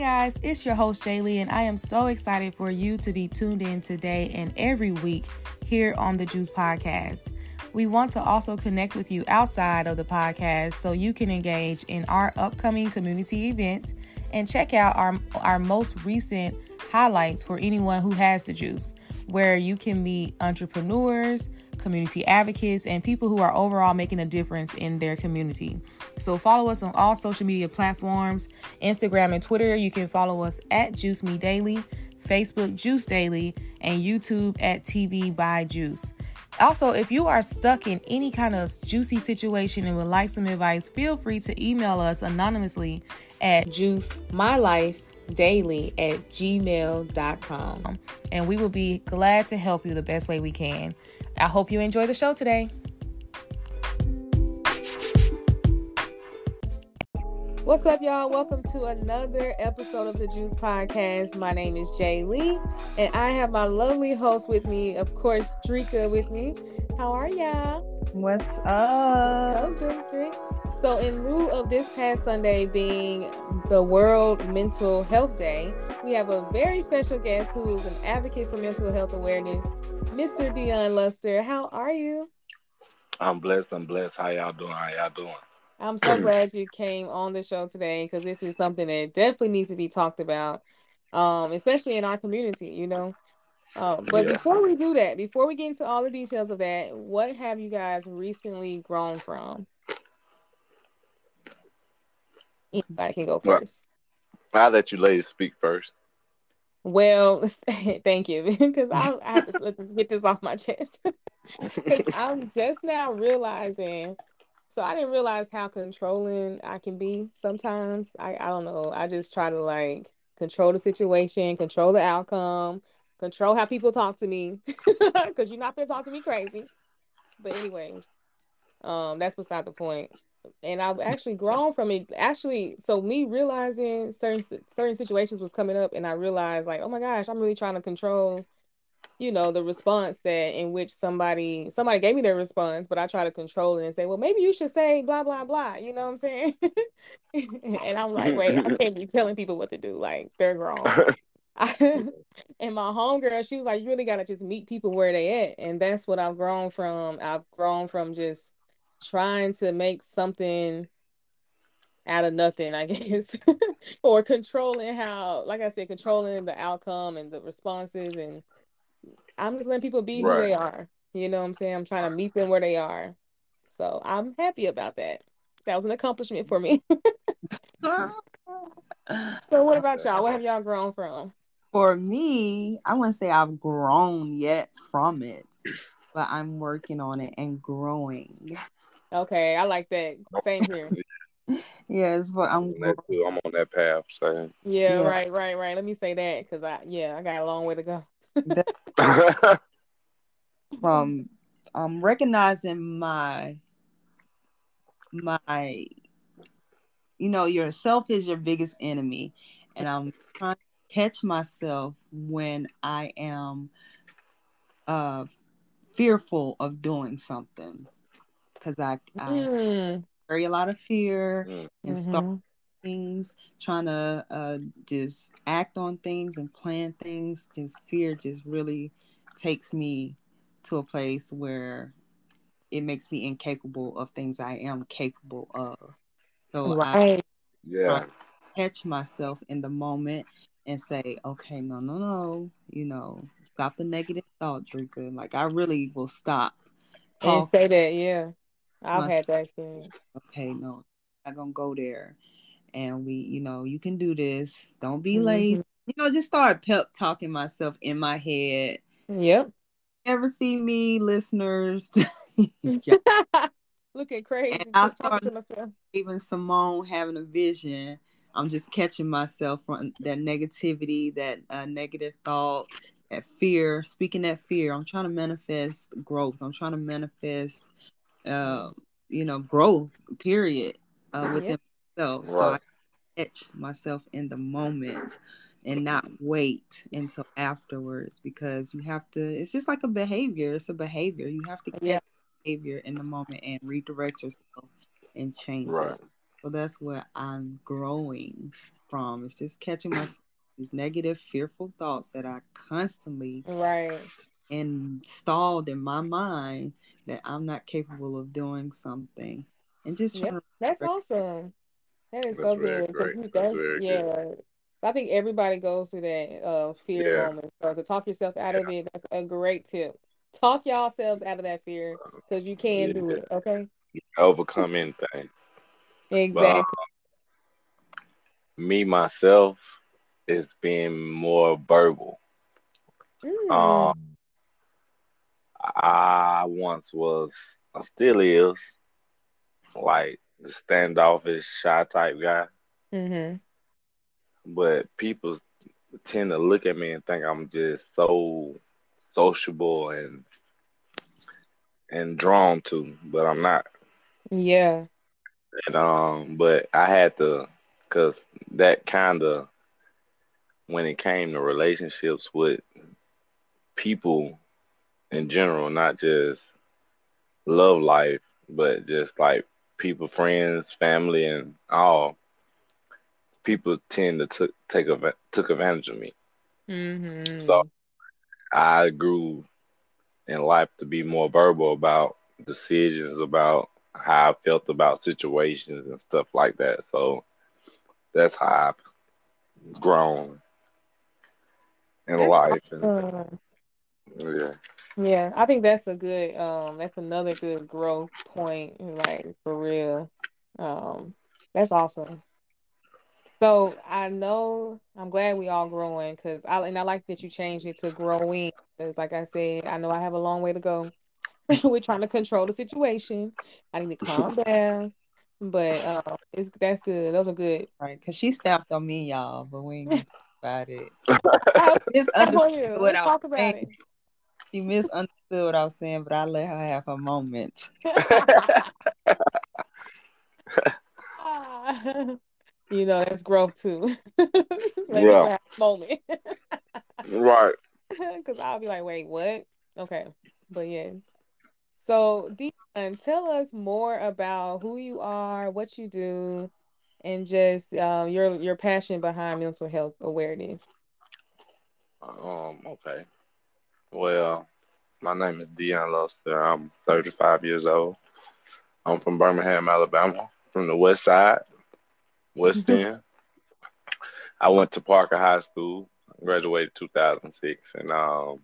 guys, it's your host Jaylee, and I am so excited for you to be tuned in today and every week here on the Juice Podcast. We want to also connect with you outside of the podcast so you can engage in our upcoming community events and check out our, our most recent highlights for anyone who has the juice, where you can meet entrepreneurs, community advocates, and people who are overall making a difference in their community. So follow us on all social media platforms Instagram and Twitter. You can follow us at Juice Me Daily, Facebook Juice Daily, and YouTube at TV by Juice. Also, if you are stuck in any kind of juicy situation and would like some advice, feel free to email us anonymously at juicemylifedaily at gmail.com. And we will be glad to help you the best way we can. I hope you enjoy the show today. What's up, y'all? Welcome to another episode of the Juice Podcast. My name is Jay Lee, and I have my lovely host with me, of course, Drika with me. How are y'all? What's up? drink, drink. So, in lieu of this past Sunday being the World Mental Health Day, we have a very special guest who is an advocate for mental health awareness, Mr. Dion Luster. How are you? I'm blessed. I'm blessed. How y'all doing? How y'all doing? I'm so glad you came on the show today because this is something that definitely needs to be talked about, um, especially in our community, you know. Um, but yeah. before we do that, before we get into all the details of that, what have you guys recently grown from? Anybody can go first. Well, I'll let you ladies speak first. Well, thank you because I, I have to get this off my chest. Because I'm just now realizing so I didn't realize how controlling I can be sometimes. I, I don't know. I just try to like control the situation, control the outcome, control how people talk to me. Cause you're not gonna talk to me crazy. But anyways, um, that's beside the point. And I've actually grown from it. Actually, so me realizing certain certain situations was coming up, and I realized like, oh my gosh, I'm really trying to control you know the response that in which somebody somebody gave me their response but i try to control it and say well maybe you should say blah blah blah you know what i'm saying? And i'm like wait i can't be telling people what to do like they're grown and my homegirl she was like you really got to just meet people where they at and that's what i've grown from. I've grown from just trying to make something out of nothing, I guess, or controlling how, like I said, controlling the outcome and the responses and I'm just letting people be right. who they are. You know what I'm saying? I'm trying to meet them where they are. So I'm happy about that. That was an accomplishment for me. so what about y'all? What have y'all grown from? For me, I wouldn't say I've grown yet from it, but I'm working on it and growing. Okay, I like that. Same here. yes, but I'm I'm on that path. So yeah, yeah, right, right, right. Let me say that because I yeah, I got a long way to go. from um recognizing my my you know yourself is your biggest enemy and i'm trying to catch myself when i am uh fearful of doing something because i i mm. carry a lot of fear mm. and mm-hmm. start things, trying to uh, just act on things and plan things. Just fear just really takes me to a place where it makes me incapable of things I am capable of. So right. I, yeah. catch myself in the moment and say, okay, no, no, no, you know, stop the negative thought, Drika. Like I really will stop. And say that, yeah. I've had that experience. Okay, no, I'm gonna go there and we, you know, you can do this. Don't be mm-hmm. late. You know, just start pep talking myself in my head. Yep. Ever see me, listeners? Looking crazy. And I started even Simone having a vision. I'm just catching myself from that negativity, that uh, negative thought, that fear. Speaking that fear, I'm trying to manifest growth. I'm trying to manifest, uh, you know, growth. Period. Uh, within yep myself right. so I catch myself in the moment and not wait until afterwards because you have to it's just like a behavior it's a behavior you have to get yeah. behavior in the moment and redirect yourself and change right. it So that's where I'm growing from. It's just catching myself these negative, fearful thoughts that I constantly right installed in my mind that I'm not capable of doing something, and just yep. that's awesome. That is that's so good. That's, that's yeah. Good. I think everybody goes through that uh, fear yeah. moment. So to talk yourself out yeah. of it, that's a great tip. Talk yourselves out of that fear because you can yeah. do it. Okay. Overcome anything. Exactly. But, uh, me myself is being more verbal. Mm. Um, I once was, I still is, like the standoffish, shy type guy. Mm-hmm. But people tend to look at me and think I'm just so sociable and and drawn to, but I'm not. Yeah. And um, but I had to, cause that kind of when it came to relationships with people in general, not just love life, but just like people, friends, family, and all. People tend to t- take av- took advantage of me. Mm-hmm. So I grew in life to be more verbal about decisions, about how I felt about situations and stuff like that. So that's how I've grown in that's life. And, yeah. Yeah, I think that's a good um that's another good growth point, like for real. Um that's awesome. So I know I'm glad we all growing because I and I like that you changed it to growing because like I said, I know I have a long way to go. We're trying to control the situation. I need to calm down. But uh, it's that's good. Those are good. Right, because she stepped on me, y'all, but we ain't about it. I misunderstood what I was saying. She misunderstood what I was saying, but I let her have her moment. you know, that's growth too. yeah. moment. right. Because I'll be like, wait, what? Okay. But yes. So, Dion, tell us more about who you are, what you do, and just uh, your your passion behind mental health awareness. Um. Okay. Well, my name is Dion Luster. I'm 35 years old. I'm from Birmingham, Alabama, from the West Side, West End. I went to Parker High School. Graduated 2006, and um,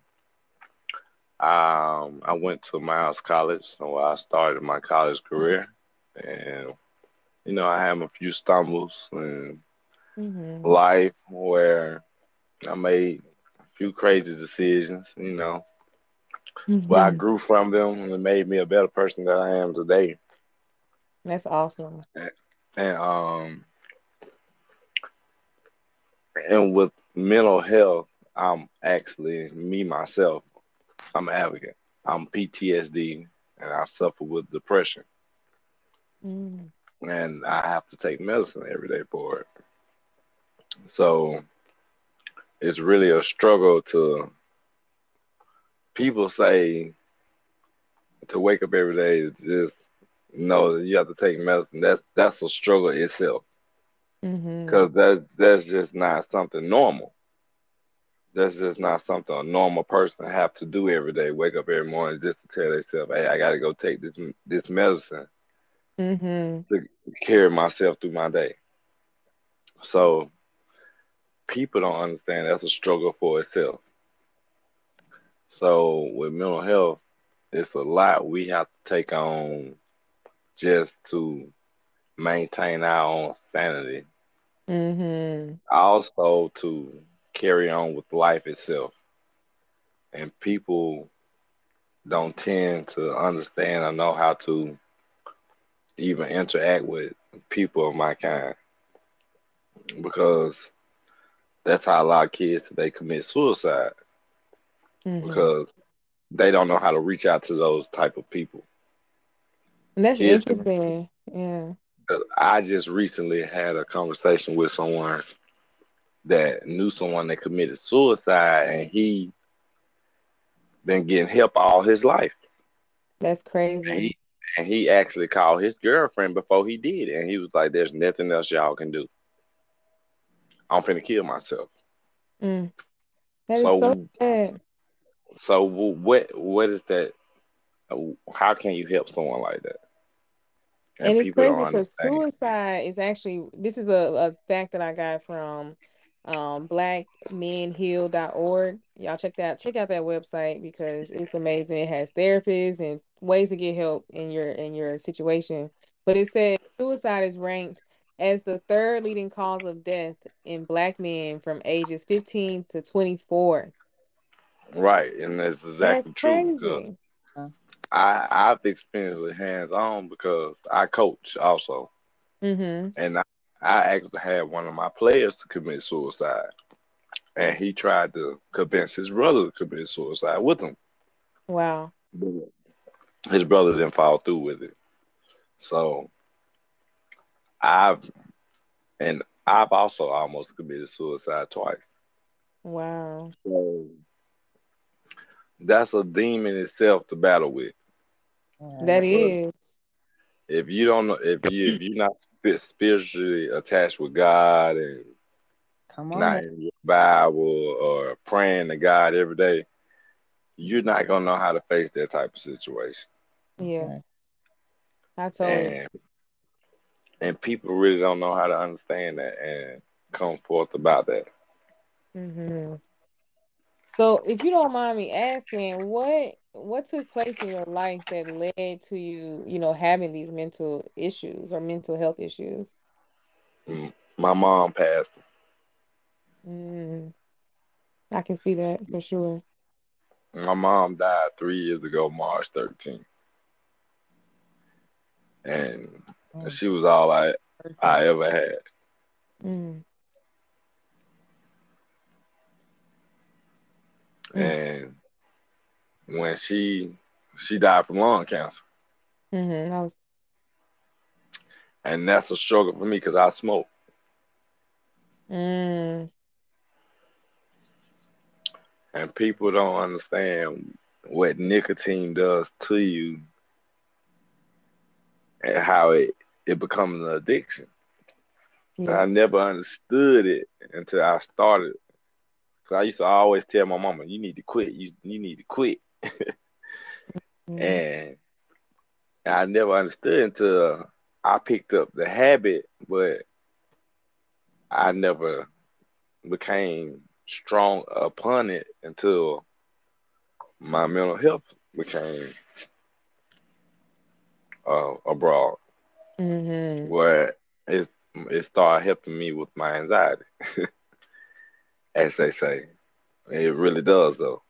um, I went to Miles College, so I started my college career, and you know I had a few stumbles in mm-hmm. life where I made few crazy decisions, you know, mm-hmm. but I grew from them and it made me a better person than I am today. That's awesome. And, and um, and with mental health, I'm actually me myself. I'm an advocate. I'm PTSD and I suffer with depression. Mm. And I have to take medicine every day for it. So it's really a struggle to people say to wake up every day just know that you have to take medicine. That's that's a struggle itself. Because mm-hmm. that's that's just not something normal that's just not something a normal person have to do every day. Wake up every morning just to tell themselves, "Hey, I got to go take this this medicine mm-hmm. to carry myself through my day." So people don't understand that's a struggle for itself. So with mental health, it's a lot we have to take on just to maintain our own sanity. Mm-hmm. Also to carry on with life itself. And people don't tend to understand or know how to even interact with people of my kind because that's how a lot of kids today commit suicide mm-hmm. because they don't know how to reach out to those type of people. And that's kids interesting. Yeah. I just recently had a conversation with someone that knew someone that committed suicide and he been getting help all his life. That's crazy. And he, And he actually called his girlfriend before he did, and he was like, "There's nothing else y'all can do. I'm finna kill myself." Mm. That is so, so sad. So what? What is that? How can you help someone like that? And, and it's crazy because suicide is actually this is a, a fact that I got from um blackmenheal.org. Y'all check that check out that website because it's amazing. It has therapists and ways to get help in your in your situation. But it says suicide is ranked as the third leading cause of death in black men from ages 15 to 24. Right, and that's exactly that's true. I I've experienced it hands on because I coach also, mm-hmm. and I, I actually had one of my players to commit suicide, and he tried to convince his brother to commit suicide with him. Wow. But His brother didn't follow through with it, so I've and I've also almost committed suicide twice. Wow. So that's a demon itself to battle with. That is. If you don't know, if you if you're not spiritually attached with God and Come on. not in your Bible or praying to God every day, you're not gonna know how to face that type of situation. Yeah, I totally. And, and people really don't know how to understand that and come forth about that. Mm-hmm. So, if you don't mind me asking, what what took place in your life that led to you, you know, having these mental issues or mental health issues? Mm, my mom passed. Mm, I can see that for sure. My mom died three years ago, March 13th. And oh. she was all I I ever had. Mm. And when she she died from lung cancer. Mm-hmm. Was... And that's a struggle for me because I smoke. Mm. And people don't understand what nicotine does to you and how it, it becomes an addiction. Yeah. I never understood it until I started. Cause I used to always tell my mama, "You need to quit. You you need to quit." mm-hmm. And I never understood until I picked up the habit, but I never became strong upon it until my mental health became uh, abroad, mm-hmm. where it it started helping me with my anxiety, as they say. It really does, though.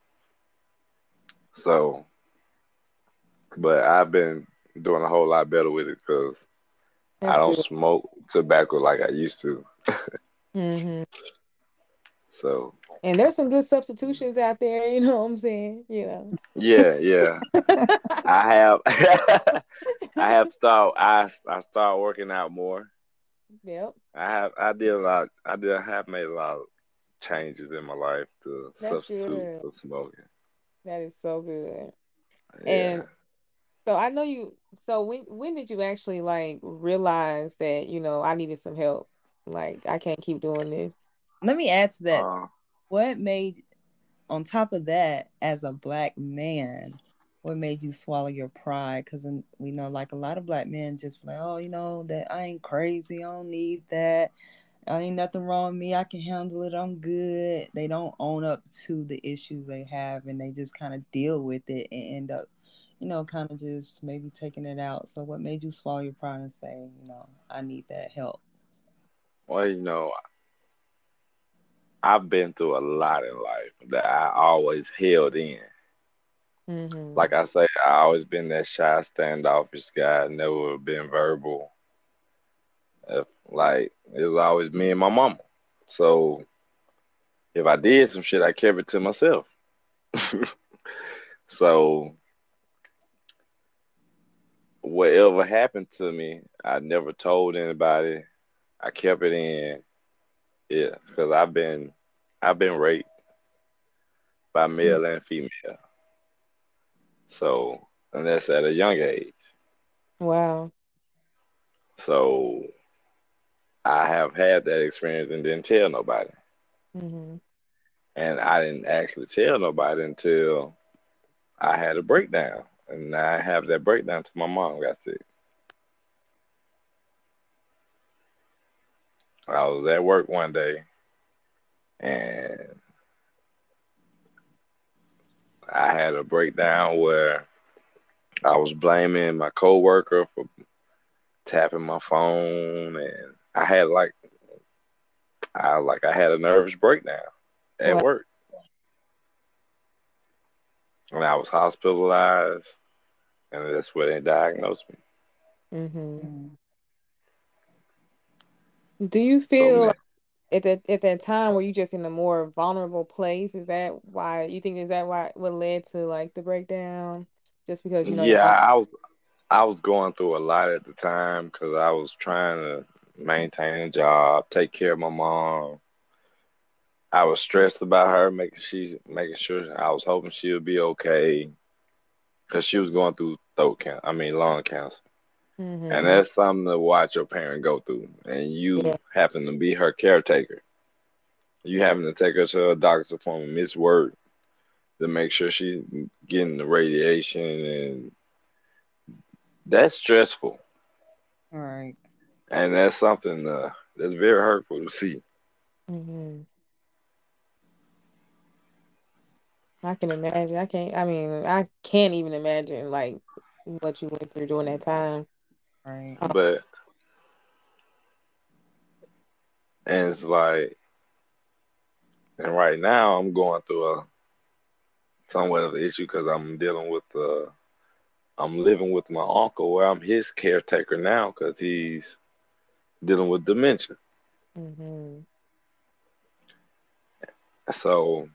So, but I've been doing a whole lot better with it because I don't good. smoke tobacco like I used to. mm-hmm. So. And there's some good substitutions out there, you know what I'm saying? You know. Yeah, yeah. I have I have started I I start working out more. Yep. I have I did a lot I did I have made a lot of changes in my life to That's substitute good. for smoking. That is so good. Yeah. And so I know you so when when did you actually like realize that, you know, I needed some help? Like I can't keep doing this. Let me add to that. Uh, what made on top of that, as a black man, what made you swallow your pride? Because we know, like a lot of black men, just like, oh, you know, that I ain't crazy. I don't need that. I ain't nothing wrong with me. I can handle it. I'm good. They don't own up to the issues they have and they just kind of deal with it and end up, you know, kind of just maybe taking it out. So, what made you swallow your pride and say, you know, I need that help? Well, you know, I've been through a lot in life that I always held in. Mm-hmm. Like I say, I always been that shy, standoffish guy. Never been verbal. If, like it was always me and my mama. So if I did some shit, I kept it to myself. so whatever happened to me, I never told anybody. I kept it in. Yeah, because I've been I've been raped by male and female. So and that's at a young age. Wow. So I have had that experience and didn't tell nobody. Mm-hmm. And I didn't actually tell nobody until I had a breakdown. And I have that breakdown to my mom got sick. I was at work one day and I had a breakdown where I was blaming my coworker for tapping my phone and I had like I like I had a nervous breakdown at what? work. And I was hospitalized and that's where they diagnosed me. Mm-hmm. Do you oh, feel at that at that time were you just in a more vulnerable place? Is that why you think is that why what led to like the breakdown? Just because you know Yeah, I was I was going through a lot at the time because I was trying to maintain a job, take care of my mom. I was stressed about her, making she making sure I was hoping she would be okay, because she was going through throat cancer. I mean lung cancer. Mm-hmm. And that's something to watch your parent go through. And you yeah. happen to be her caretaker. You having to take her to a doctor's appointment, miss work to make sure she's getting the radiation and that's stressful. All right. And that's something uh, that's very hurtful to see. Mm-hmm. I can imagine. I can't. I mean, I can't even imagine like what you went through during that time. Right. But and it's like, and right now I'm going through a somewhat of an issue because I'm dealing with uh, I'm living with my uncle where I'm his caretaker now because he's dealing with dementia. Mm-hmm. So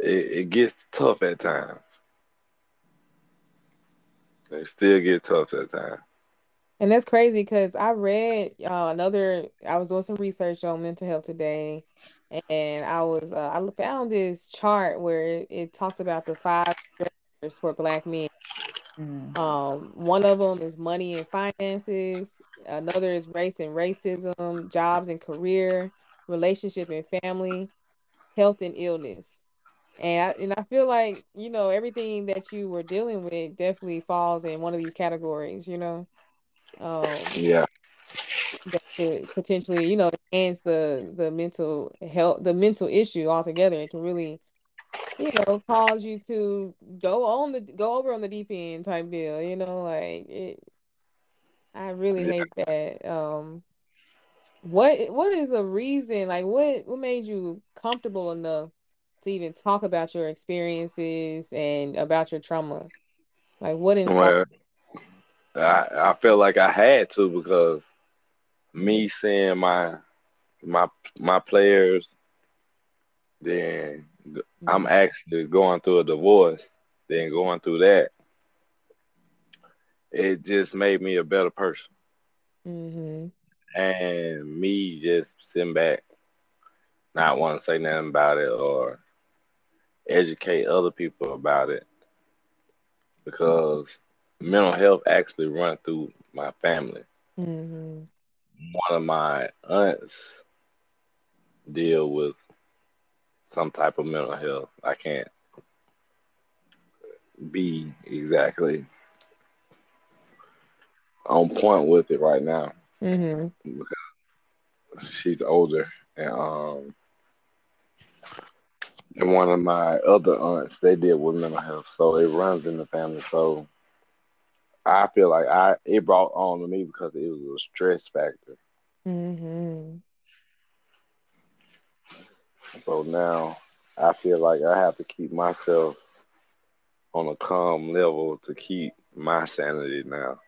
it, it gets tough at times. They still get tough at times. And that's crazy because I read uh, another. I was doing some research on mental health today, and I was uh, I found this chart where it, it talks about the five stressors for Black men. Mm. Um, one of them is money and finances. Another is race and racism, jobs and career, relationship and family, health and illness. And I, and I feel like you know everything that you were dealing with definitely falls in one of these categories. You know, um, yeah, that could potentially you know enhance the the mental health the mental issue altogether. It can really you know cause you to go on the go over on the deep end type deal. You know, like it. I really yeah. hate that. Um, what what is a reason? Like, what what made you comfortable enough? To even talk about your experiences and about your trauma? Like what inspired? Well, I I felt like I had to because me seeing my my my players, then I'm mm-hmm. actually going through a divorce, then going through that. It just made me a better person. Mm-hmm. And me just sitting back, not want to say nothing about it or educate other people about it because mental health actually run through my family. Mm-hmm. One of my aunts deal with some type of mental health. I can't be exactly on point with it right now mm-hmm. because she's older and um and one of my other aunts, they deal with mental health, so it runs in the family. So I feel like I it brought on to me because it was a stress factor. Mm-hmm. So now I feel like I have to keep myself on a calm level to keep my sanity now.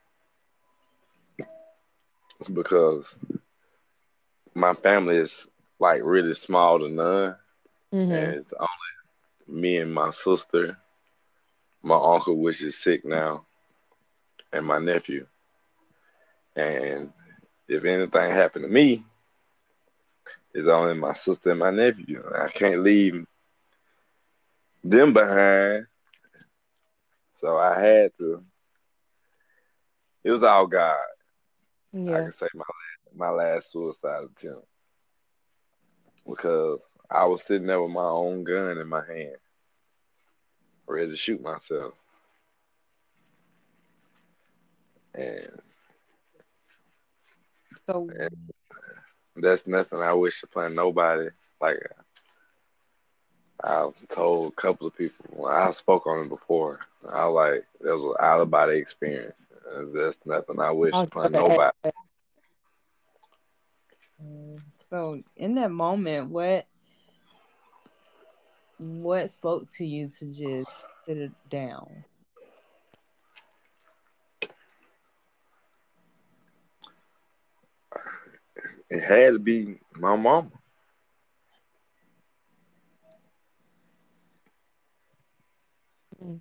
Because my family is like really small to none. Mm-hmm. And it's only me and my sister, my uncle, which is sick now, and my nephew. And if anything happened to me, it's only my sister and my nephew. I can't leave them behind. So I had to it was all God. I can say my my last suicide attempt because I was sitting there with my own gun in my hand, ready to shoot myself, and So that's nothing I wish upon nobody. Like I was told a couple of people when I spoke on it before. I like, that was an out of body experience. That's nothing I wish was upon nobody. Mm, So in that moment, what what spoke to you to just put it down? It had to be my mama. Mm.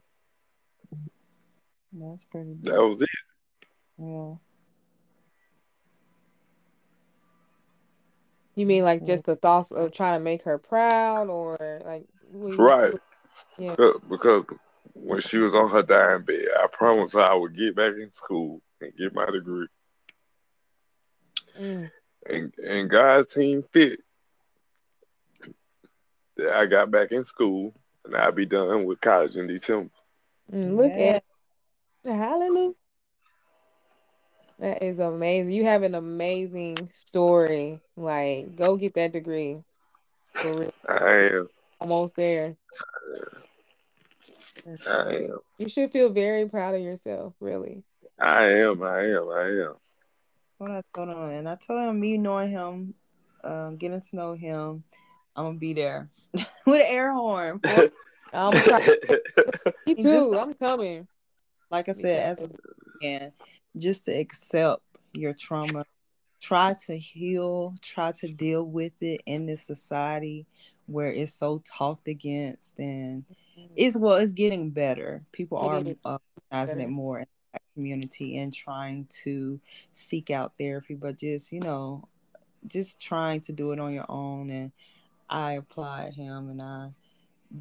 That's pretty That was it. Yeah. You mean like just the thoughts of trying to make her proud, or like what you- Right. Yeah. Because- Because when she was on her dying bed, I promised her I would get back in school and get my degree. Mm, And and God's team fit. That I got back in school and I'll be done with college in December. mm, look Yeah. at hallelujah. That is amazing. You have an amazing story. Like, go get that degree. For real. I am. Almost there. I am. You should feel very proud of yourself, really. I am. I am. I am. What I told him, and I told him, me knowing him, um, getting to know him, I'm gonna be there with an air horn. boy. I'm trying. Me Just- too. I'm coming. like I said, as a man, just to accept your trauma, try to heal, try to deal with it in this society where it's so talked against, and it's well, it's getting better. People are uh, recognizing it more in that community and trying to seek out therapy, but just you know, just trying to do it on your own. And I applaud him, and I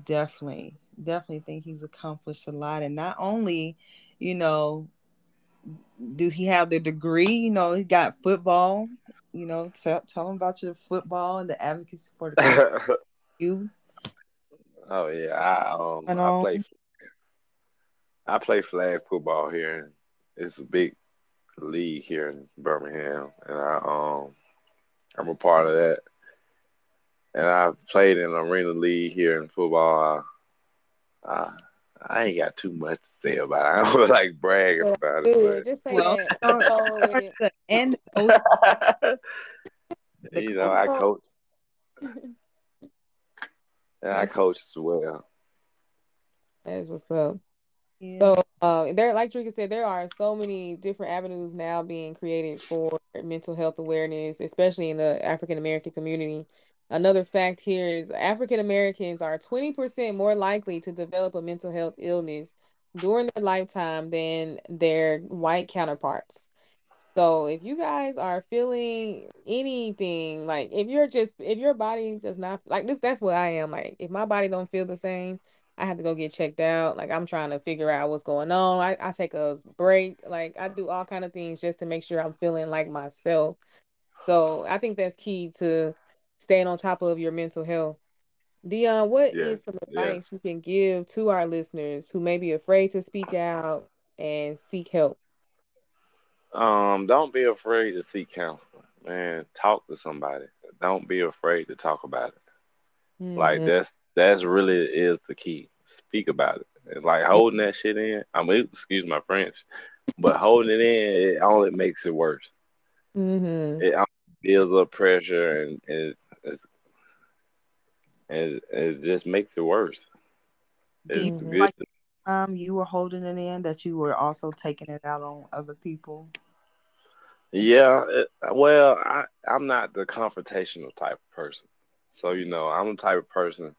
definitely, definitely think he's accomplished a lot. And not only, you know, do he have the degree? You know, he got football. You know, tell, tell him about your football and the advocacy for the youth. oh yeah. I um And, I um, play I play flag football here. It's a big league here in Birmingham, and I um I'm a part of that. And I played in the arena league here in football. I, I, I ain't got too much to say about it. I don't like bragging about Good. it, Just say Well, that. yeah. and but you know I coach- coach and I coach as well. That's what's up. yeah, So, uh, there, like Drika said, there are so many different avenues now being created for mental health awareness, especially in the African American community. Another fact here is African Americans are 20% more likely to develop a mental health illness during their lifetime than their white counterparts. So, if you guys are feeling anything, like if you're just, if your body does not, like this, that's what I am. Like, if my body don't feel the same, I have to go get checked out. Like I'm trying to figure out what's going on. I, I take a break. Like I do all kind of things just to make sure I'm feeling like myself. So I think that's key to staying on top of your mental health. Dion, what is Yeah, some yeah. advice you can give to our listeners who may be afraid to speak out and seek help? Um, don't be afraid to seek counseling, man. Talk to somebody. Don't be afraid to talk about it. Like Mhm. that's that's really is the key. Speak about it. It's like holding that shit in. I mean, excuse my French, but holding it in, it only makes it worse. Mhm. It only builds up pressure and it it, it, it just makes it worse. It's good. like um you were holding it in that you were also taking it out on other people? Yeah, it, well, I I'm not the confrontational type of person. So you know, I'm the type of person.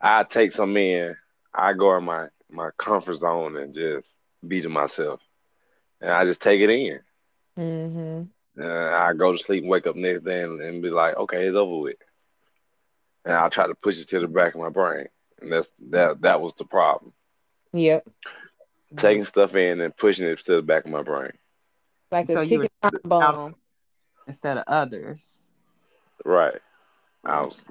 I take some in. I go in my my comfort zone and just be to myself, and I just take it in. Mhm. And I go to sleep and wake up next day and, and be like, okay, it's over with. And I'll try to push it to the back of my brain, and that's that that was the problem. Yep. Taking stuff in and pushing it to the back of my brain. Like a So you ticket bomb. instead of others. Right. I was,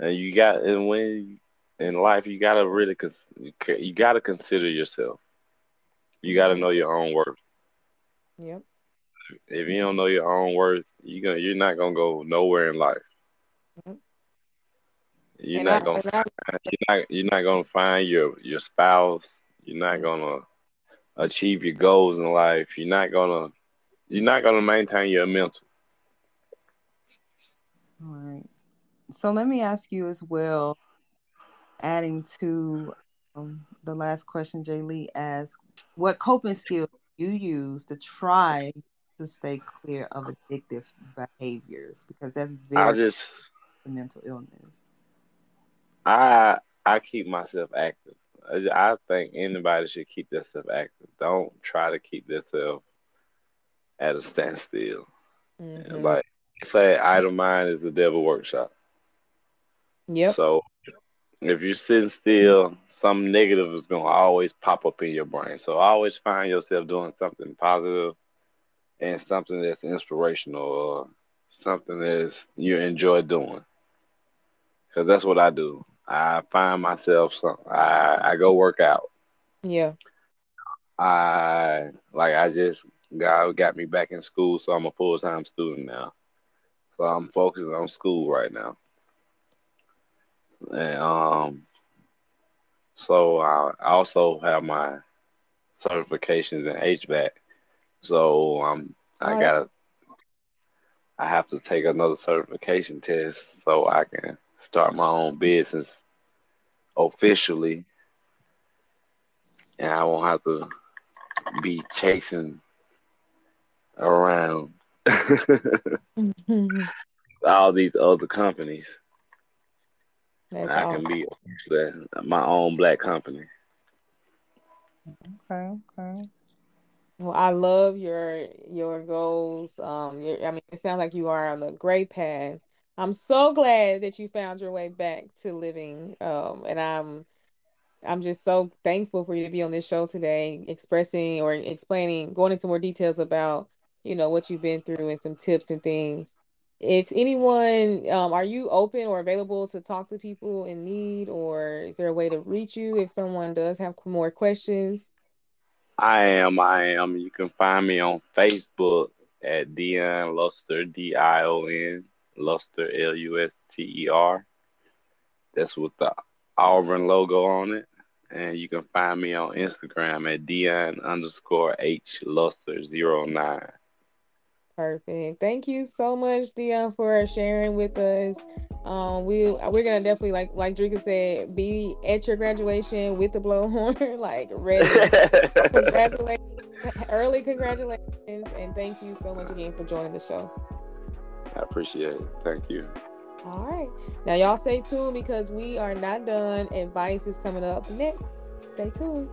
and you got and when in life you gotta really cons- you you gotta consider yourself. You gotta know your own worth. Yep. If you don't know your own worth, you gonna you're not gonna go nowhere in life. Mhm. You're And not I- gonna I- you're not you're not gonna find your your spouse. You're not gonna achieve your goals in life. You're not gonna you're not gonna maintain your mental. All right. So let me ask you as well, adding to um, the last question Jay Lee asked, what coping skills you use to try to stay clear of addictive behaviors? Because that's I very just mental illness. I I keep myself active. I, think anybody should keep themselves active. Don't try to keep themselves at a standstill. Mhm. Like say, idle mind is the devil workshop. Yeah. So if you're sitting still, some negative is gonna always pop up in your brain. So always find yourself doing something positive and something that's inspirational or something that's you enjoy doing. Cause that's what I do. I find myself some. I I go work out. Yeah. I like I just God got me back in school, so I'm a full time student now. So I'm focusing on school right now. And um so I also have my certifications in HVAC. So um I that's- gotta I have to take another certification test so I can start my own business officially. And I won't have to be chasing around all these other companies. That's I awesome. can be my own black company. Okay, okay. Well, I love your your goals. Um, your, I mean, it sounds like you are on a great path. I'm so glad that you found your way back to living. Um, and I'm I'm just so thankful for you to be on this show today, expressing or explaining, going into more details about, you know, what you've been through and some tips and things. If anyone, um, are you open or available to talk to people in need, or is there a way to reach you if someone does have more questions? I am, I am. You can find me on Facebook at Dion Luster, D I O N, Luster, L U S T E R. That's with the Auburn logo on it. And you can find me on Instagram at Dion underscore H Luster 09. Perfect. Thank you so much, Dion, for sharing with us. Um, we we're gonna definitely like like Drika said, be at your graduation with the blowhorn, like ready. Congratulations, early congratulations, and thank you so much again for joining the show. I appreciate it. Thank you. All right, now y'all stay tuned because we are not done. Advice is coming up next. Stay tuned.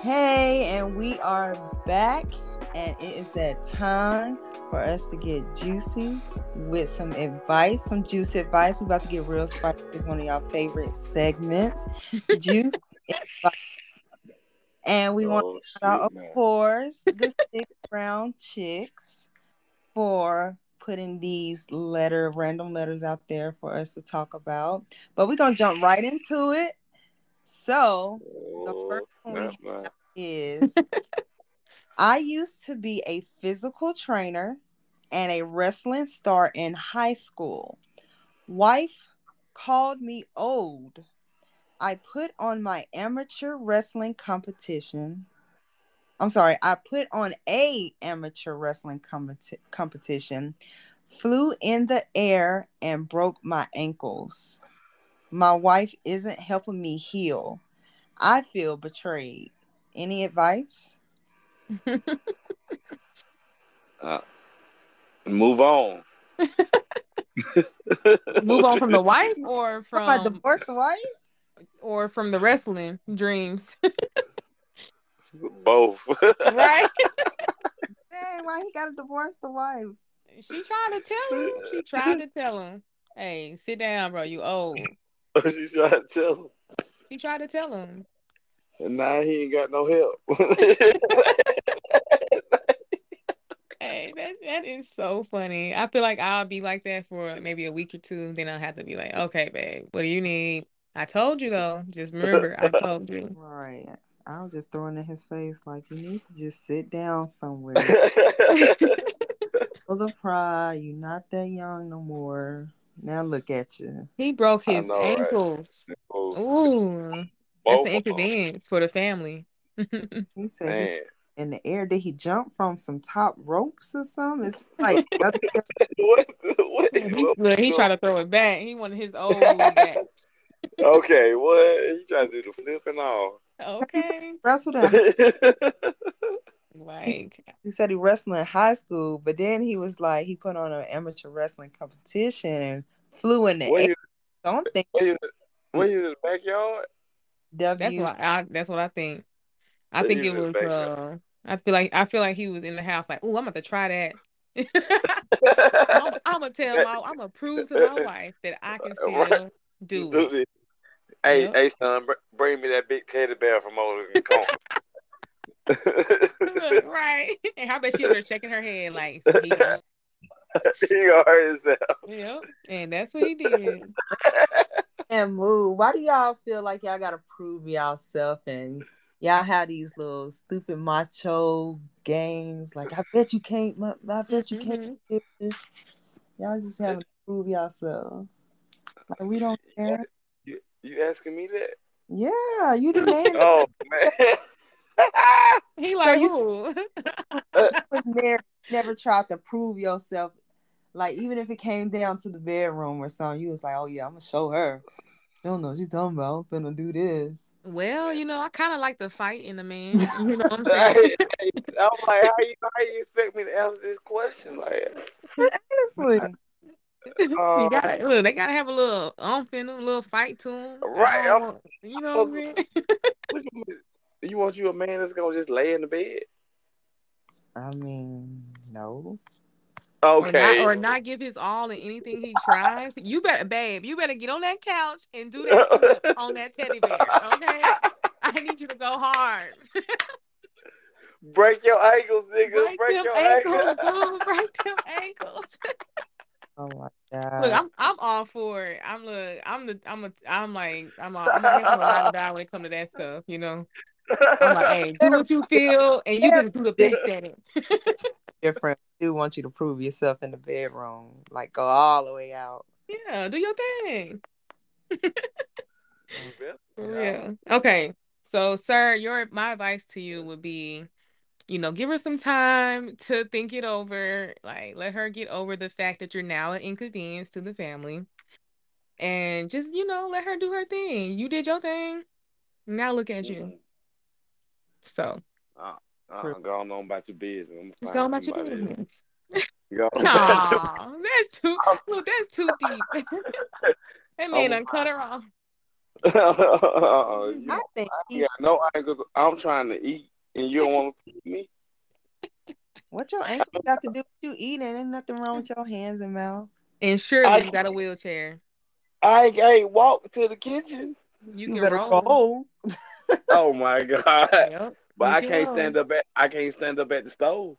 Hey, and we are back, and it is that time for us to get juicy with some advice, some juicy advice. We're about to get real spicy. It's one of y'all favorite segments, juice advice. And we want Oh, to shout out, of course, the six brown chicks for putting these letter random letters out there for us to talk about. But we're gonna jump right into it. So Oh, first one we snap, man. is I used to be a physical trainer and a wrestling star in high school. Wife called me old. I put on my amateur wrestling competition. I'm sorry, I put on a amateur wrestling competi- competition, flew in the air and broke my ankles. My wife isn't helping me heal. I feel betrayed. Any advice? Uh, move on. Move on from the wife or From my from divorce the wife? or from the wrestling dreams, Both. right? Dang, why he gotta divorce the wife? She tried to tell him. She tried to tell him, "Hey, sit down, bro. You old." she tried to tell him, She tried to tell him. and now he ain't got no help. Hey, that that is so funny. I feel like I'll be like that for maybe a week or two. Then I'll have to be like, "Okay, babe, what do you need?" I told you though. Just remember, I told you. Right. I was just throwing in his face like you need to just sit down somewhere. Full of pride. You're not that young no more. Now look at you. He broke his know, right? ankles. Both Ooh, that's an an 'em. inconvenience for the family. He said Man, in the air. Did he jump from some top ropes or something? It's like what? What? he, what look, he was tried to throw it back. He wanted his old back. Okay, what? He tried to do the flip and all. Okay, wrestled in like he said he wrestled in high school, but then he was like he put on an amateur wrestling competition and flew in the Where air. you, So I'm thinking where you, where you in the backyard? that's W what I. That's what I think. I think it was. uh I feel like I feel like he was in the house like, oh, I'm about to try that. I'm, I'm gonna tell my, I'm gonna prove to my wife that I can still do it. Hey, Yep. hey, son, bring me that big teddy bear from over in the corner. Look, right? And I bet she was shaking her head like, so he gonna- he gonna hurt himself. yep. And that's what he did. and move. Why do y'all feel like y'all gotta prove yourself and y'all have these little stupid macho games? Like I bet you can't. I bet you can't Mhm. do this. Y'all just having to prove yourself. Like we don't care. You, you asking me that? Yeah, you the man Oh man. He like, you- who? was married. Never tried to prove yourself. Like even if it came down to the bedroom or something, you was like, "Oh yeah, I'm gonna show her." She don't know what she's talking about. I'm finna do this. Well, you know, I kind of like the fight in a man. You know what I'm saying? Hey, hey, I'm like, how you how you expect me to answer this question? Like, Honestly, you uh, gotta look. They gotta have a little umph in them, a little fight to them. Right, I'm- you know what I'm saying? what you, you want you a man that's gonna just lay in the bed? I mean, no. Or Okay. not, or not give his all in anything he tries. You better, babe. You better get on that couch and do that on that teddy bear. Okay, I need you to go hard. Break your ankles, nigga. Break, Break, them your ankles, ankles. Break them ankles. Oh my god. Look, I'm I'm all for it. I'm look, I'm the I'm a I'm like I'm a, I'm a handsome ride or die when it comes to that stuff. You know, I'm like, hey, do what you feel, and you can do the best at it. Your friend do want you to prove yourself in the bedroom, like go all the way out. yeah, do your thing. Mm, yeah. For. Okay. So, sir, your my advice to you would be, you know, give her some time to think it over. Like, let her get over the fact that you're now an inconvenience to the family. And just, you know, let her do her thing. You did your thing. Now look at you. Mm-hmm. So ah, Uh, go on about your business. Just find go about your somebody business. Go on about your- Aw, that's too look, that's too deep. that man done cut her off. Uh-uh, you I think I he- got no ankles. I'm trying to eat, and you don't want to feed me. what your ankles got to do with you eating? Ain't nothing wrong with your hands and mouth. And surely I- you got a wheelchair. I can't walk to the kitchen. You, You, can roll. roll. Oh my god! Yep. But you I can can't roll. stand up at I can't stand up at the stove.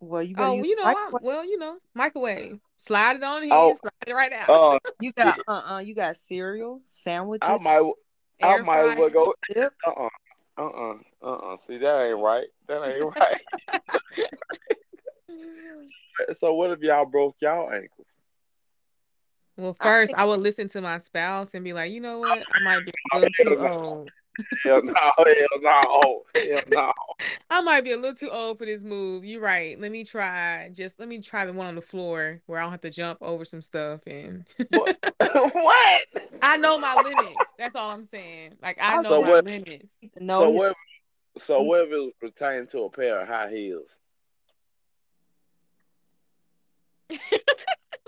Well, you Oh, you know, I, well, you know, microwave. Slide it on here, Oh. slide it right out. Uh, You got uh uh you got cereal, sandwiches, I might I might as well go. dip. Uh uh-uh, uh uh uh uh. See that ain't right. That ain't right. so what if y'all broke y'all ankles? Well, I first, think- I would listen to my spouse and be like, you know what, I might be a little too old. Hell no! Hell no! Hell no! I might be a little too old for this move. You're right. Let me try. Just let me try the one on the floor where I don't have to jump over some stuff. And What? what? I know my limits. That's all I'm saying. Like I So know my what- limits. No, so he- what? So what if it was pertaining to a pair of high heels?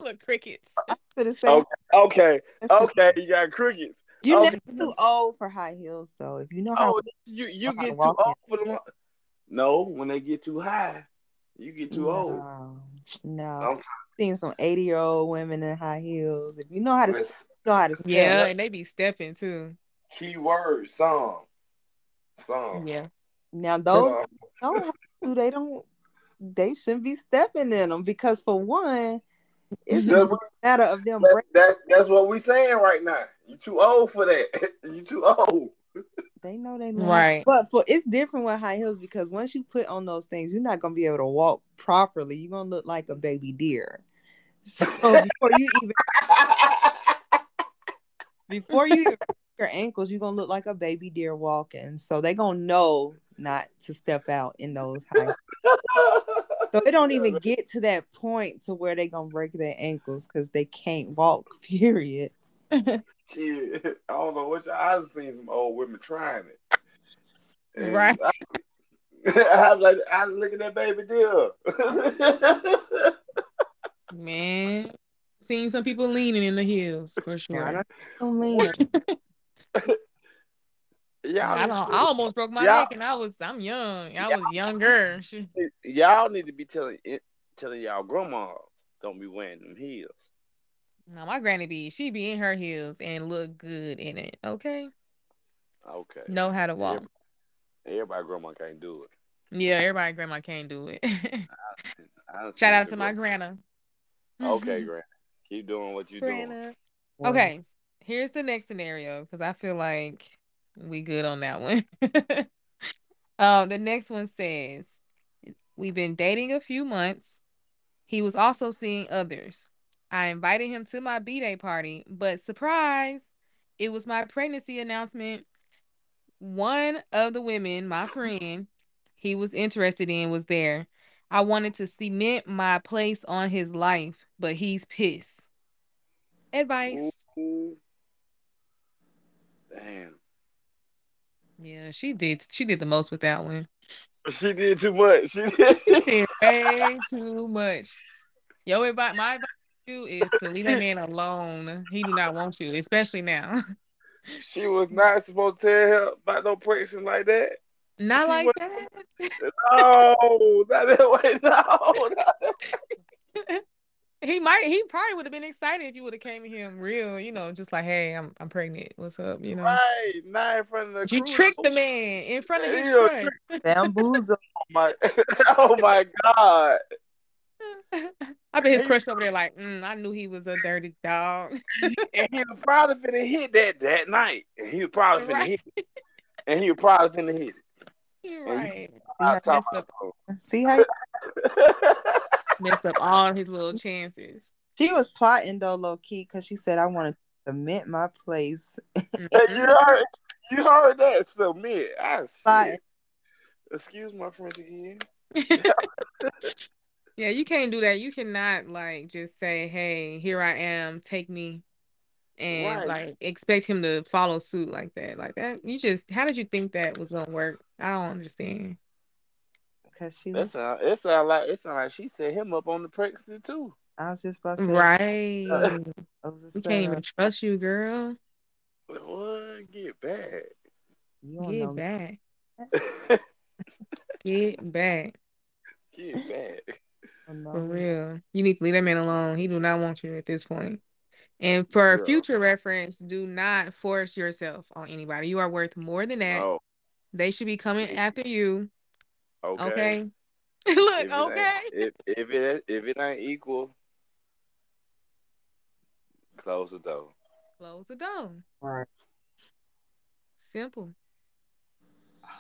Look, crickets. for the same. Okay. Okay, okay, you got crickets. You Oh, never too old for high heels though. If you know how Oh, to you you know how to get too walk old for them. No, when they get too high. You get too old. No, no. I'm I've seen some eighty year old women in high heels. If you know how to you know how to step, Yeah, and they be stepping too. Keyword some. Some. Yeah. now those Some. don't have to, they don't they shouldn't be stepping in them because for one, it's That's a matter of them that- break. that's that's what we're saying right now. You too old for that. you too old. They know they not. Right. But for it's different with high heels because once you put on those things, you're not gonna be able to walk properly. You're gonna look like a baby deer. So before you even before you even your ankles, you're gonna look like a baby deer walking. So they gonna know not to step out in those high. So it don't even get to that point to where they gonna break their ankles because they can't walk. Period. Shit, I don't know what I've seen some old women trying it. And Right. I, I was like, I was looking at baby deal. Man. Seeing some people leaning in the heels for Now, sure. don't, don't y'all, I don't I almost broke my neck and I was I'm young. I was younger. Shit. y'all need to be telling telling y'all grandmas don't be wearing them heels. Now my granny be she be in her heels and look good in it. Okay. Okay. Know how to walk. Everybody grandma can't do it. Yeah, everybody grandma can't do it. I done Shout out to my grandma. grandma. Okay, Grant. Keep doing what you doing. Grandma. Well, Okay, here's the next scenario because I feel like we good on that one. um, the next one says we've been dating a few months. He was also seeing others. I invited him to my b day party, but surprise, it was my pregnancy announcement. One of the women, my friend, he was interested in was there. I wanted to cement my place on his life, but he's pissed. Advice. Damn. Yeah, she did. She did the most with that one. She did too much. She did. She did way too much. Yo, advice, my advice to you is to leave that man alone. He do not want you, especially now. she was not supposed to tell her about no person like that. Not She like was- that. No, not that way. No, not that- He might. He probably would have been excited if you would have came to him real. You know, just like, hey, I'm I'm pregnant. What's up? You know. right. Not in front of the you crew. tricked the man in front of his Yeah, crush. bamboozle. Oh my, oh my God. I bet his crush over there like, mm, I knew he was a dirty dog. And he was probably finna hit that that night. And he was probably finna Right. hit it. And he was probably finna hit it. You're right. I talk up. about See how Messed up all his little chances. she was plotting though, low key, because she said I wanted to cement my place. Hey, you heard, you heard that submit. I Plotting. shit. Excuse my French again. yeah, you can't do that. You cannot like just say, "Hey, here I am, take me," and Right. like expect him to follow suit like that. Like that, you just how did you think that was gonna work? I don't understand. Because she That was, sound it sound like it sound like she set him up on the pregnancy too. I was just about to say, Right? it was a we can't even uh, trust you, girl. What? Get back. You don't Get know. back. Get back. Get back. I don't know. For real. You need to leave that man alone. He do not want you at this point. And for Girl. future reference, do not force yourself on anybody. You are worth more than that. Oh, They should be coming after you. okay. Okay. If Look, it okay. If if it if it ain't equal, close the door. Close the door. Right. Simple.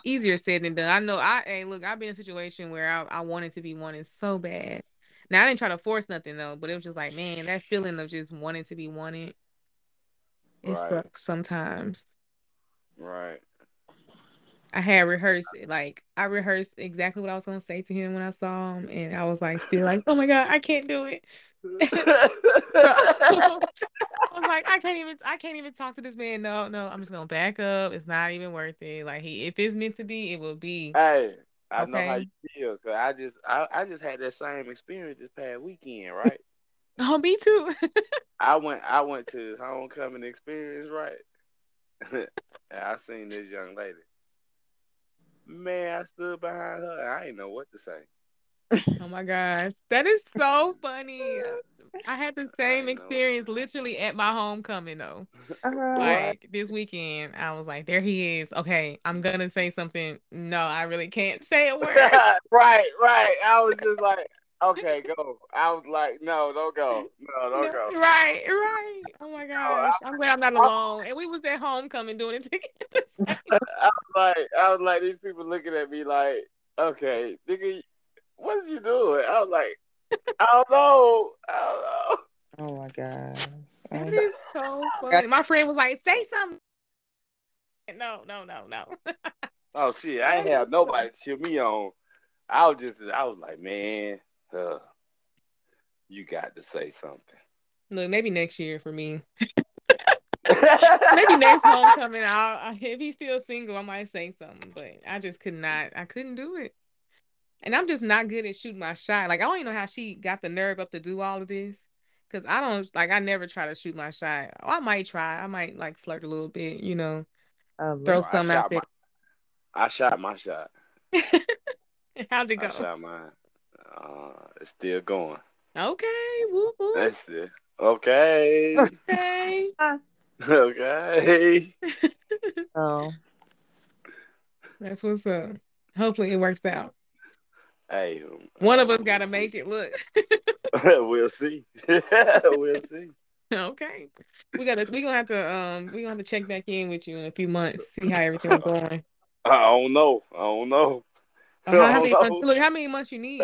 Easier said than done. I know I hey look, I've been in a situation where I, I wanted to be wanted so bad. Now I didn't try to force nothing though, but it was just like, man, that feeling of just wanting to be wanted. It Right. sucks sometimes. Right. I had rehearsed it. Like I rehearsed exactly what I was gonna say to him when I saw him, and I was like, still like, oh my god, I can't do it. I was like, I can't even, I can't even talk to this man. No, no, I'm just gonna back up. It's not even worth it. Like he, if it's meant to be, it will be. hey, I know how you feel because I just I, I just had that same experience this past weekend, right? Oh, me too. I went I went to homecoming experience, right? and I seen this young lady. Man, I stood behind her. and I didn't know what to say. Oh my gosh. That is so funny. I had the same experience literally at my homecoming though. Uh, like this weekend, I was like, there he is. Okay, I'm gonna say something. No, I really can't say a word. right, right. I was just like, okay, go. I was like, no, don't go. No, don't no, go. Right, right. Oh my gosh. I'm glad I'm not alone. And we was at homecoming doing it together. I was like, I was like, these people looking at me like, okay, nigga, what did you doing? I was like, I don't know. I don't know. Oh my god. That is so funny. My friend was like, say something. No, no, no, no. oh shit. I ain't have nobody cheer me on. I was just I was like, man, uh, you got to say something. Look, maybe next year for me. maybe next homecoming, I'll if he's still single, I might say something. But I just could not. I couldn't do it. And I'm just not good at shooting my shot. Like I don't even know how she got the nerve up to do all of this. Cause I don't like I never try to shoot my shot. Oh, I might try. I might like flirt a little bit, you know. throw some out there. I shot my shot. How'd it go? I shot mine. Uh, it's still going. Okay. Woo woo. That's it. Okay. Okay. okay. oh. That's what's up. Hopefully it works out. Hey, one of us got to make it. Look, we'll see. we'll see. Okay, we got to. We gonna have to. Um, we gonna have to check back in with you in a few months, see how everything's going. I don't know. I don't know. Uh, how, how many months, look, how many months you need?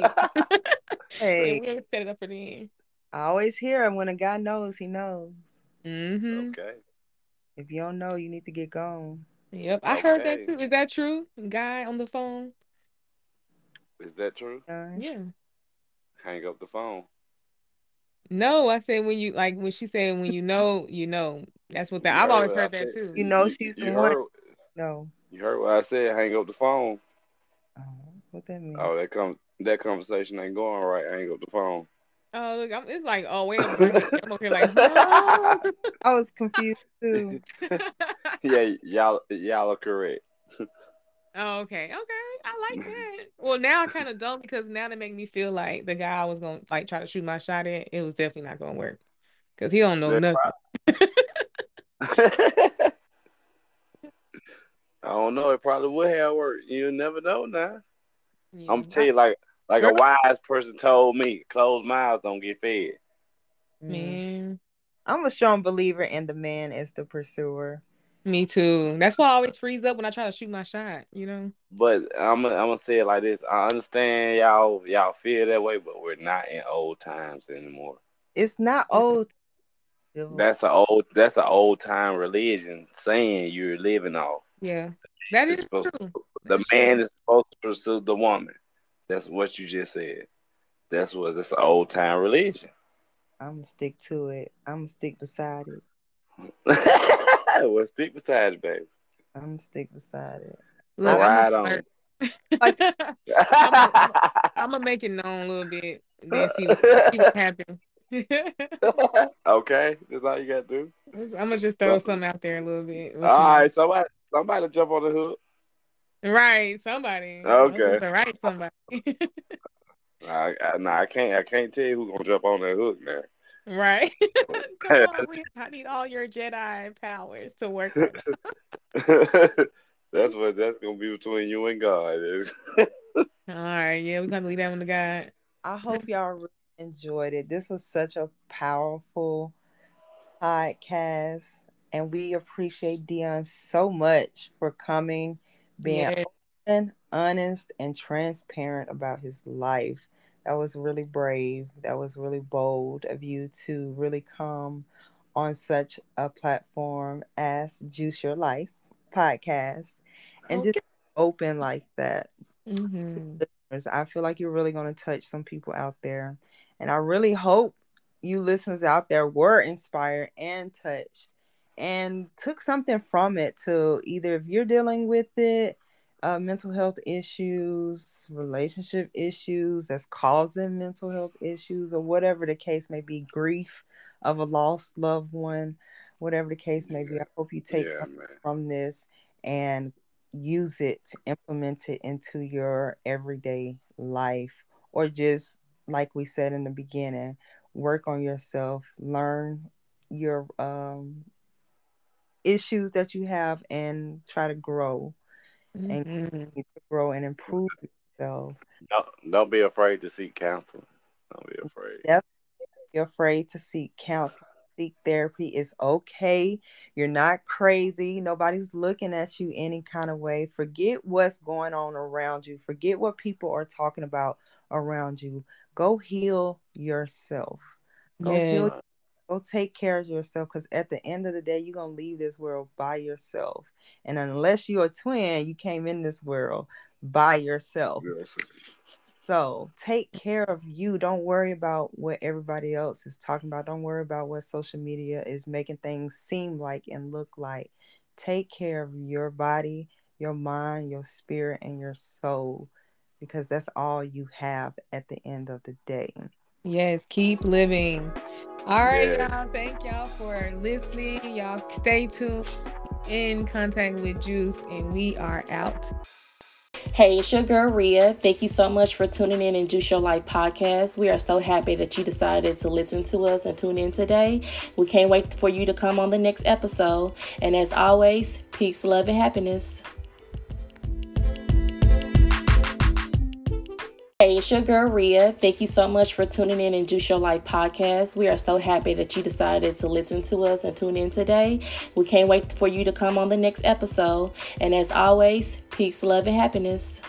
hey, we'll set it up for the I always hear him when a guy knows, he knows. Mm-hmm. Okay. If you don't know, you need to get gone. Yep, I okay. heard that too. Is that true? Guy on the phone. Is that true? Uh, yeah. Hang up the phone. No, I said when you like when she said when you know, you know. That's what that I've always heard that too. You know she's the one. No. You heard what I said, hang up the phone. Oh, what that mean? Oh, that comes that conversation ain't going right. Hang up the phone. Oh, look, I'm, it's like, oh, wait. I'm okay, like, no. I was confused too. yeah, y'all, y'all are correct. Oh, okay, okay, I like that. Well, now I kind of don't because now they make me feel like the guy I was gonna like try to shoot my shot at, it was definitely not gonna work because he don't know nothing. I don't know. It probably would have worked. You never know now. Yeah, I'm tell you, like like a wise person told me, closed mouths don't get fed. Man, mm. I'm a strong believer in the man as the pursuer. Me too. That's why I always freeze up when I try to shoot my shot. You know. But I'm gonna, I'm gonna say it like this. I understand y'all y'all feel that way, but we're not in old times anymore. It's not old. That's an old that's an old time religion saying you're living off. Yeah, that is true. To, the man true. is supposed to pursue the woman. That's what you just said. That's what that's an old time religion. I'm gonna stick to it. I'm gonna stick beside it. well, stick beside it, baby. I'm gonna stick beside it. Look, right on. like, I'm, gonna make it known a little bit, then see what, see what happens. okay, that's all you gotta do. I'm gonna just throw something out there a little bit. All right, somebody, somebody jump on the hook. Right, somebody. Okay, right, somebody. I, I, nah, I can't, I can't tell you who's gonna jump on that hook now. Right. Come on, I need all your Jedi powers to work. that's what that's gonna be between you and God. all right, yeah, we're gonna leave that one to God. I hope y'all really enjoyed it. This was such a powerful podcast, and we appreciate Dion so much for coming, being yeah. open, honest, and transparent about his life that was really brave. That was really bold of you to really come on such a platform as Juice Your Life podcast and okay. just open like that. Mm-hmm. I feel like you're really going to touch some people out there. And I really hope you listeners out there were inspired and touched and took something from it to either if you're dealing with it uh, mental health issues, relationship issues that's causing mental health issues, or whatever the case may be, grief of a lost loved one, whatever the case may be. I hope you take yeah, from this and use it to implement it into your everyday life or just like we said in the beginning, work on yourself, learn your um, issues that you have, and try to grow mm-hmm. and grow and improve yourself. Don't, don't be afraid to seek counseling. Don't be afraid. Yep. You're afraid to seek counseling. Seek therapy. is okay. You're not crazy. Nobody's looking at you any kind of way. Forget what's going on around you. Forget what people are talking about around you. Go heal yourself. Go yes. heal. Go take care of yourself because at the end of the day, you're going to leave this world by yourself. And unless you're a twin, you came in this world by yourself. Yes. So take care of you. Don't worry about what everybody else is talking about. Don't worry about what social media is making things seem like and look like. Take care of your body, your mind, your spirit, and your soul because that's all you have at the end of the day. Yes, keep living. All right, yeah. y'all. Thank y'all for listening. Y'all stay tuned in contact with Juice, and we are out. Hey, it's your girl Ria. Thank you so much for tuning in and Juice Your Life podcast. We are so happy that you decided to listen to us and tune in today. We can't wait for you to come on the next episode. And as always, peace, love, and happiness. It's your girl Ria. Thank you so much for tuning in and Juice Your Life podcast. We are so happy that you decided to listen to us and tune in today. We can't wait for you to come on the next episode. And as always, peace, love, and happiness.